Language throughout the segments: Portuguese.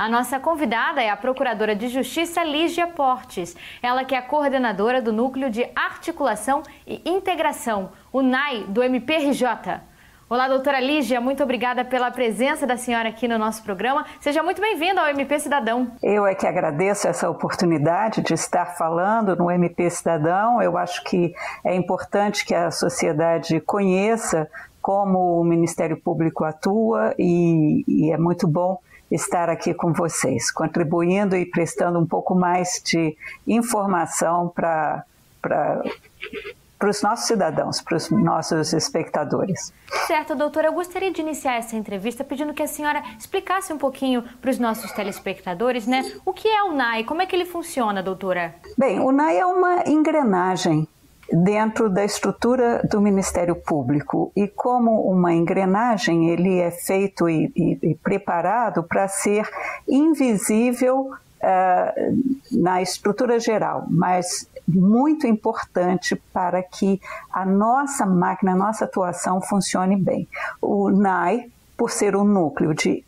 A nossa convidada é a Procuradora de Justiça Lígia Portes, ela que é coordenadora do Núcleo de Articulação e Integração, o NAI, do MPRJ. Olá, doutora Lígia, muito obrigada pela presença da senhora aqui no nosso programa. Seja muito bem-vinda ao MP Cidadão. Eu é que agradeço essa oportunidade de estar falando no MP Cidadão. Eu acho que é importante que a sociedade conheça como o Ministério Público atua e, e é muito bom estar aqui com vocês, contribuindo e prestando um pouco mais de informação para para os nossos cidadãos, para os nossos espectadores. Certo, doutora. Eu gostaria de iniciar essa entrevista pedindo que a senhora explicasse um pouquinho para os nossos telespectadores, né? O que é o NAI? Como é que ele funciona, doutora? Bem, o NAI é uma engrenagem dentro da estrutura do Ministério Público e como uma engrenagem ele é feito e, e, e preparado para ser invisível uh, na estrutura geral, mas muito importante para que a nossa máquina, a nossa atuação funcione bem. O NAI, por ser um núcleo de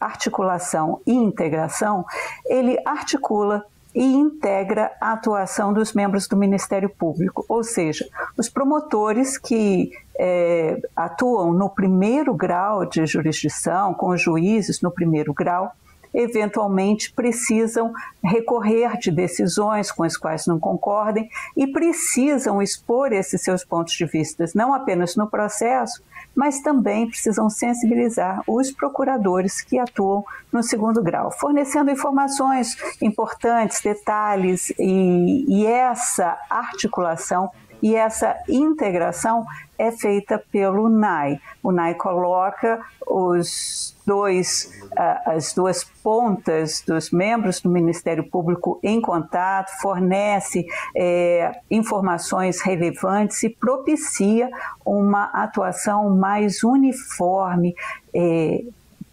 articulação e integração, ele articula e integra a atuação dos membros do Ministério Público, ou seja, os promotores que é, atuam no primeiro grau de jurisdição, com os juízes no primeiro grau, eventualmente precisam recorrer de decisões com as quais não concordem e precisam expor esses seus pontos de vista, não apenas no processo, mas também precisam sensibilizar os procuradores que atuam no segundo grau, fornecendo informações importantes, detalhes e, e essa articulação e essa integração é feita pelo NAI. O NAI coloca os dois, as duas pontas dos membros do Ministério Público em contato, fornece é, informações relevantes e propicia uma atuação mais uniforme. É,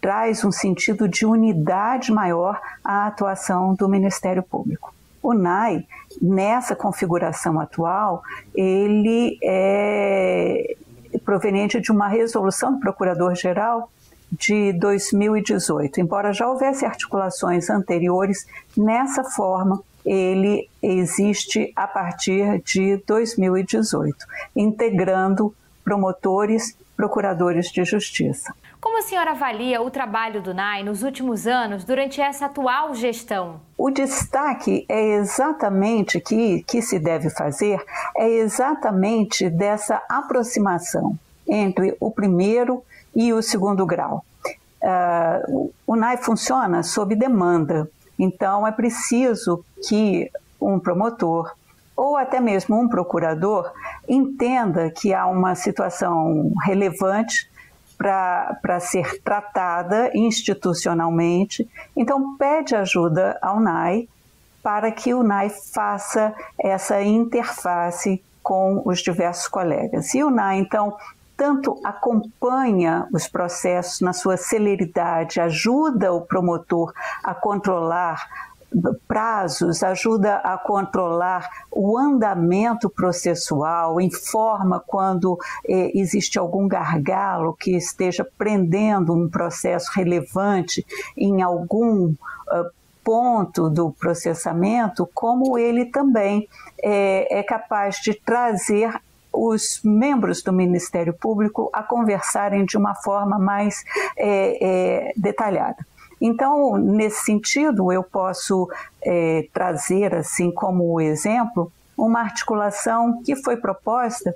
traz um sentido de unidade maior à atuação do Ministério Público. O NAI, nessa configuração atual, ele é proveniente de uma resolução do Procurador-Geral de 2018. Embora já houvesse articulações anteriores, nessa forma ele existe a partir de 2018, integrando promotores, procuradores de justiça. Como a senhora avalia o trabalho do NAI nos últimos anos durante essa atual gestão? O destaque é exatamente que que se deve fazer é exatamente dessa aproximação entre o primeiro e o segundo grau. Uh, o NAI funciona sob demanda, então é preciso que um promotor ou até mesmo um procurador entenda que há uma situação relevante para ser tratada institucionalmente. Então, pede ajuda ao NAI para que o NAI faça essa interface com os diversos colegas. E o NAI, então, tanto acompanha os processos na sua celeridade, ajuda o promotor a controlar prazos, ajuda a controlar o andamento processual, informa quando eh, existe algum gargalo que esteja prendendo um processo relevante em algum uh, ponto do processamento, como ele também é, é capaz de trazer os membros do Ministério Público a conversarem de uma forma mais é, é, detalhada. Então, nesse sentido, eu posso é, trazer, assim como exemplo, uma articulação que foi proposta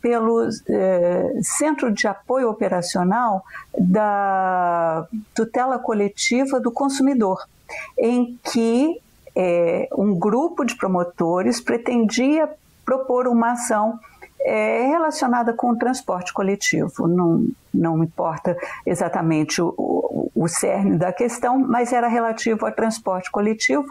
pelo é, Centro de Apoio Operacional da Tutela Coletiva do Consumidor, em que é, um grupo de promotores pretendia propor uma ação é relacionada com o transporte coletivo. Não, não importa exatamente o, o, o cerne da questão, mas era relativo ao transporte coletivo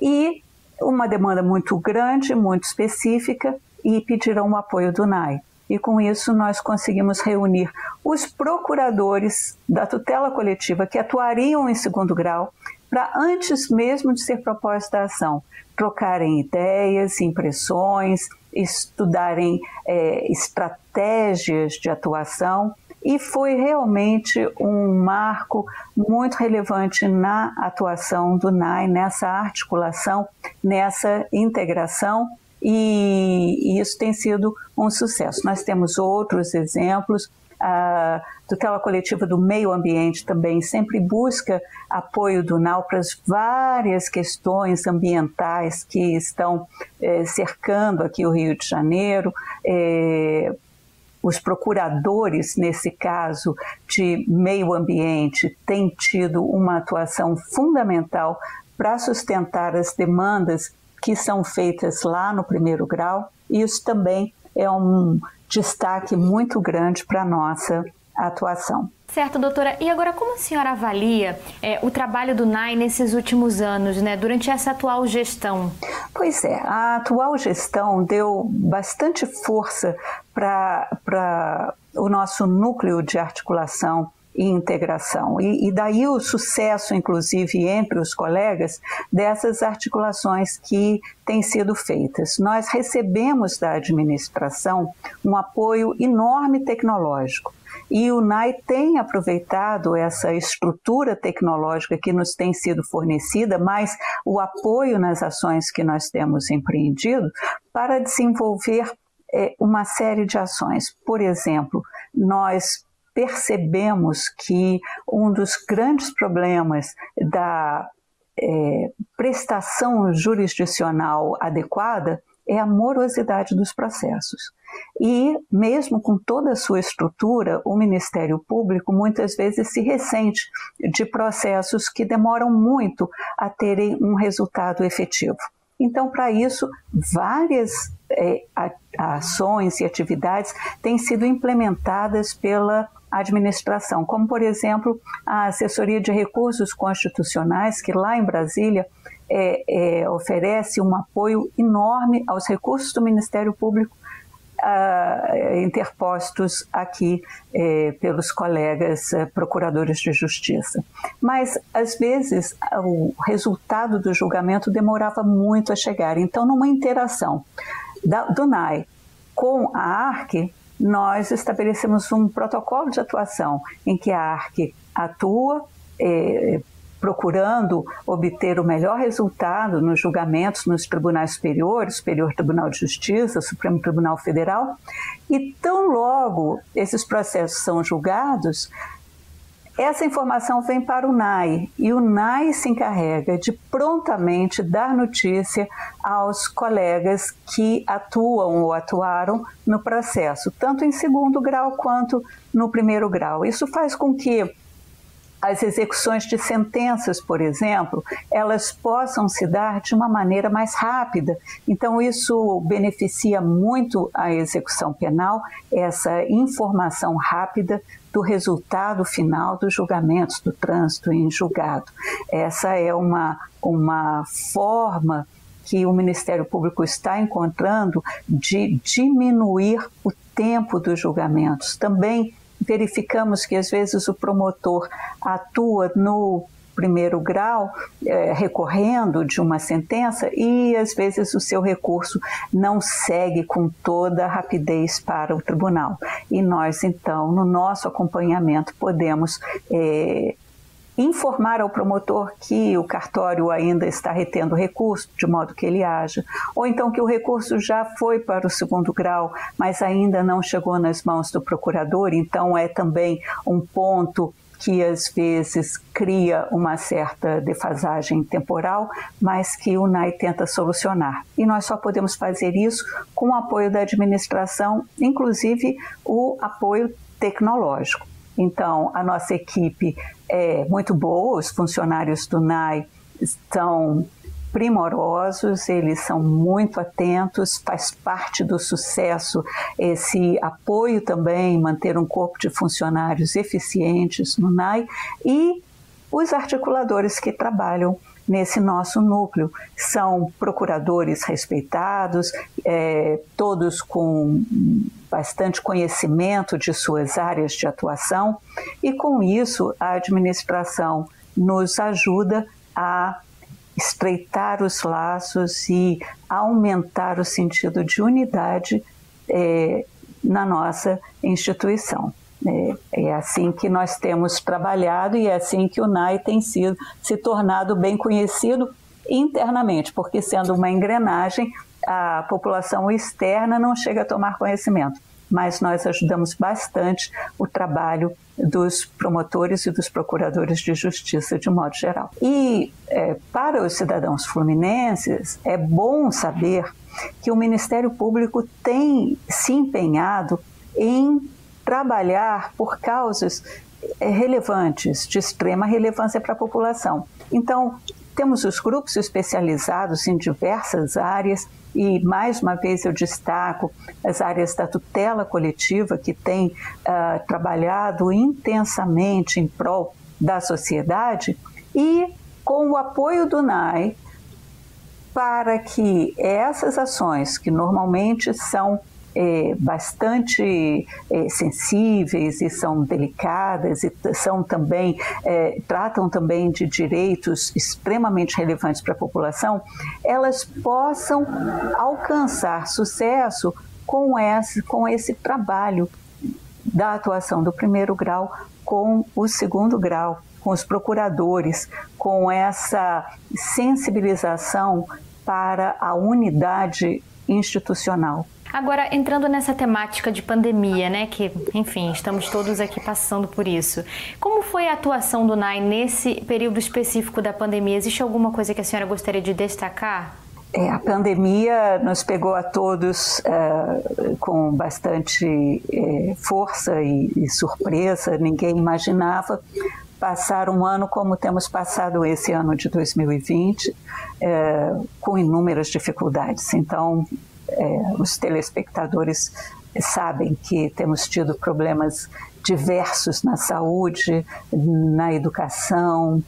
e uma demanda muito grande, muito específica, e pediram o apoio do NAI. E com isso nós conseguimos reunir os procuradores da tutela coletiva que atuariam em segundo grau para antes mesmo de ser proposta a ação, trocarem ideias, impressões, estudarem é, estratégias de atuação e foi realmente um marco muito relevante na atuação do NAI, nessa articulação, nessa integração e, isso tem sido um sucesso. Nós temos outros exemplos. A tutela coletiva do meio ambiente também sempre busca apoio do NAU para as várias questões ambientais que estão eh, cercando aqui o Rio de Janeiro. Eh, os procuradores, nesse caso de meio ambiente, têm tido uma atuação fundamental para sustentar as demandas que são feitas lá no primeiro grau. Isso também é um destaque muito grande para a nossa atuação. Certo, doutora. E agora, como a senhora avalia é, o trabalho do NAI nesses últimos anos, né, durante essa atual gestão? Pois é, a atual gestão deu bastante força para o nosso núcleo de articulação e integração. E, e, daí o sucesso, inclusive, entre os colegas, dessas articulações que têm sido feitas. Nós recebemos da administração um apoio enorme tecnológico. E o NAI tem aproveitado essa estrutura tecnológica que nos tem sido fornecida, mais o apoio nas ações que nós temos empreendido, para desenvolver é, uma série de ações. Por exemplo, nós percebemos que um dos grandes problemas da é, prestação jurisdicional adequada é a morosidade dos processos. E, mesmo com toda a sua estrutura, o Ministério Público muitas vezes se ressente de processos que demoram muito a terem um resultado efetivo. Então, para isso, várias é, ações e atividades têm sido implementadas pela administração, como, por exemplo, a assessoria de recursos constitucionais, que lá em Brasília é, é, oferece um apoio enorme aos recursos do Ministério Público uh, interpostos aqui eh, pelos colegas uh, procuradores de justiça. Mas, às vezes, o resultado do julgamento demorava muito a chegar. Então, numa interação da, do NAI com a ARC, nós estabelecemos um protocolo de atuação em que a ARC atua, é, procurando obter o melhor resultado nos julgamentos nos tribunais superiores, Superior Tribunal de Justiça, Supremo Tribunal Federal, e tão logo esses processos são julgados, essa informação vem para o NAI e o NAI se encarrega de prontamente dar notícia aos colegas que atuam ou atuaram no processo, tanto em segundo grau quanto no primeiro grau. Isso faz com que as execuções de sentenças, por exemplo, elas possam se dar de uma maneira mais rápida. Então, isso beneficia muito a execução penal, essa informação rápida do resultado final dos julgamentos do trânsito em julgado. Essa é uma, uma forma que o Ministério Público está encontrando de diminuir o tempo dos julgamentos. Também verificamos que às vezes o promotor atua no primeiro grau, é, recorrendo de uma sentença e às vezes o seu recurso não segue com toda a rapidez para o tribunal. E nós, então, no nosso acompanhamento, podemos. É, informar ao promotor que o cartório ainda está retendo recurso, de modo que ele haja, ou então que o recurso já foi para o segundo grau, mas ainda não chegou nas mãos do procurador, então é também um ponto que às vezes cria uma certa defasagem temporal, mas que o NAI tenta solucionar. E nós só podemos fazer isso com o apoio da administração, inclusive o apoio tecnológico. Então, a nossa equipe é muito boa, os funcionários do NAI estão primorosos, eles são muito atentos, faz parte do sucesso esse apoio também, manter um corpo de funcionários eficientes no NAI e os articuladores que trabalham nesse nosso núcleo. São procuradores respeitados, é, todos com bastante conhecimento de suas áreas de atuação, e com isso a administração nos ajuda a estreitar os laços e aumentar o sentido de unidade é, na nossa instituição. É, é, assim que nós temos trabalhado e é assim que o NAI tem sido se tornado bem conhecido internamente, porque sendo uma engrenagem, a população externa não chega a tomar conhecimento mas nós ajudamos bastante o trabalho dos promotores e dos procuradores de justiça de modo geral. E é, para os cidadãos fluminenses, é bom saber que o Ministério Público tem se empenhado em trabalhar por causas é, relevantes, de extrema relevância para a população. Então, temos os grupos especializados em diversas áreas e mais uma vez eu destaco as áreas da tutela coletiva que têm uh, trabalhado intensamente em prol da sociedade e com o apoio do NAI para que essas ações que normalmente são é, bastante é, sensíveis e são delicadas e são também é, tratam também de direitos extremamente relevantes para a população, elas possam alcançar sucesso com esse, com esse trabalho da atuação do primeiro grau com o segundo grau, com os procuradores, com essa sensibilização para a unidade institucional. Agora, entrando nessa temática de pandemia, né, que, enfim, estamos todos aqui passando por isso. Como foi a atuação do NAI nesse período específico da pandemia? Existe alguma coisa que a senhora gostaria de destacar? É, a pandemia nos pegou a todos é, com bastante é, força e, e surpresa. Ninguém imaginava passar um ano como temos passado esse ano de 2020, é, com inúmeras dificuldades. Então, é, os telespectadores sabem que temos tido problemas diversos na saúde, na educação,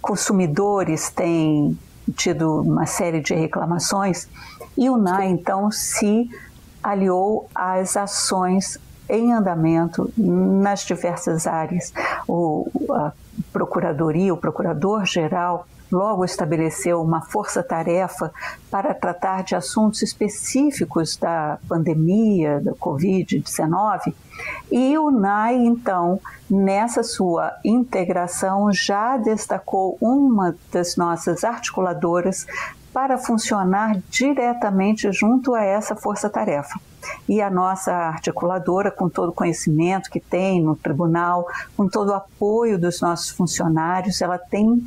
consumidores têm tido uma série de reclamações e o NAI então se aliou às ações em andamento nas diversas áreas. O, a Procuradoria, o Procurador-Geral logo estabeleceu uma força-tarefa para tratar de assuntos específicos da pandemia, da Covid-19, e o NAI, então, nessa sua integração, já destacou uma das nossas articuladoras para funcionar diretamente junto a essa força-tarefa. E a nossa articuladora, com todo o conhecimento que tem no tribunal, com todo o apoio dos nossos funcionários, ela tem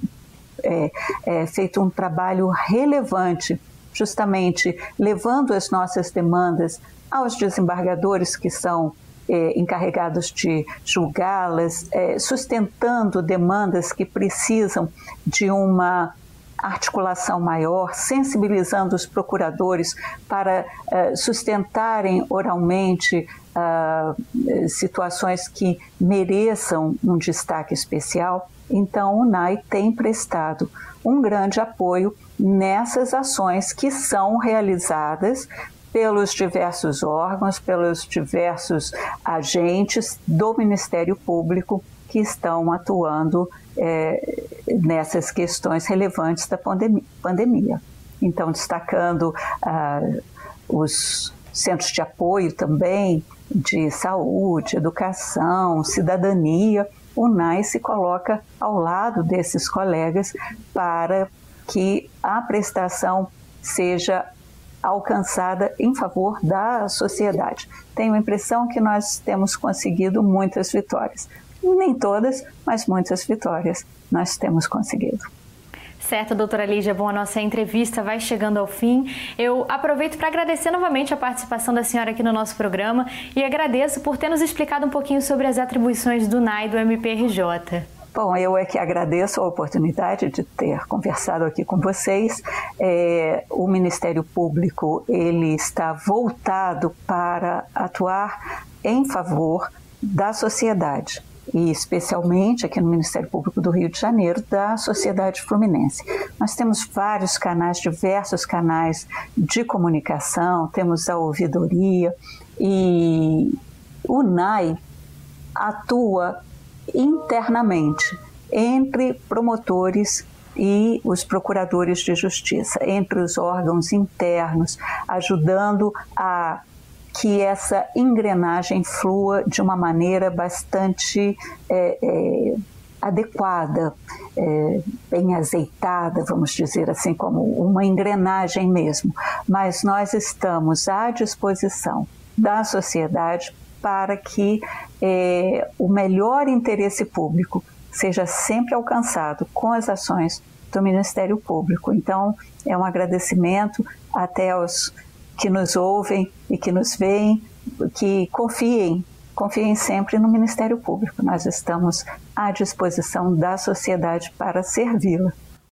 é, é, feito um trabalho relevante, justamente levando as nossas demandas aos desembargadores que são é, encarregados de julgá-las, é, sustentando demandas que precisam de uma articulação maior, sensibilizando os procuradores para uh, sustentarem oralmente uh, situações que mereçam um destaque especial. Então, o NAI tem prestado um grande apoio nessas ações que são realizadas pelos diversos órgãos, pelos diversos agentes do Ministério Público que estão atuando é, nessas questões relevantes da pandemia. Então, destacando ah, os centros de apoio também de saúde, educação, cidadania, o NAI se coloca ao lado desses colegas para que a prestação seja alcançada em favor da sociedade. Tenho a impressão que nós temos conseguido muitas vitórias. Nem todas, mas muitas vitórias nós temos conseguido. Certo, doutora Lígia. Bom, a nossa entrevista vai chegando ao fim. Eu aproveito para agradecer novamente a participação da senhora aqui no nosso programa e agradeço por ter nos explicado um pouquinho sobre as atribuições do NAI do MPRJ. Bom, eu é que agradeço a oportunidade de ter conversado aqui com vocês. É, o Ministério Público ele está voltado para atuar em favor da sociedade e especialmente aqui no Ministério Público do Rio de Janeiro, da sociedade fluminense. Nós temos vários canais, diversos canais de comunicação, temos a ouvidoria e o NAI atua internamente entre promotores e os procuradores de justiça, entre os órgãos internos, ajudando a que essa engrenagem flua de uma maneira bastante é, é, adequada, é, bem azeitada, vamos dizer assim, como uma engrenagem mesmo. Mas nós estamos à disposição da sociedade para que é, o melhor interesse público seja sempre alcançado com as ações do Ministério Público. Então, é um agradecimento até aos que nos ouvem e que nos veem, que confiem, confiem sempre no Ministério Público. Nós estamos à disposição da sociedade para servi-la.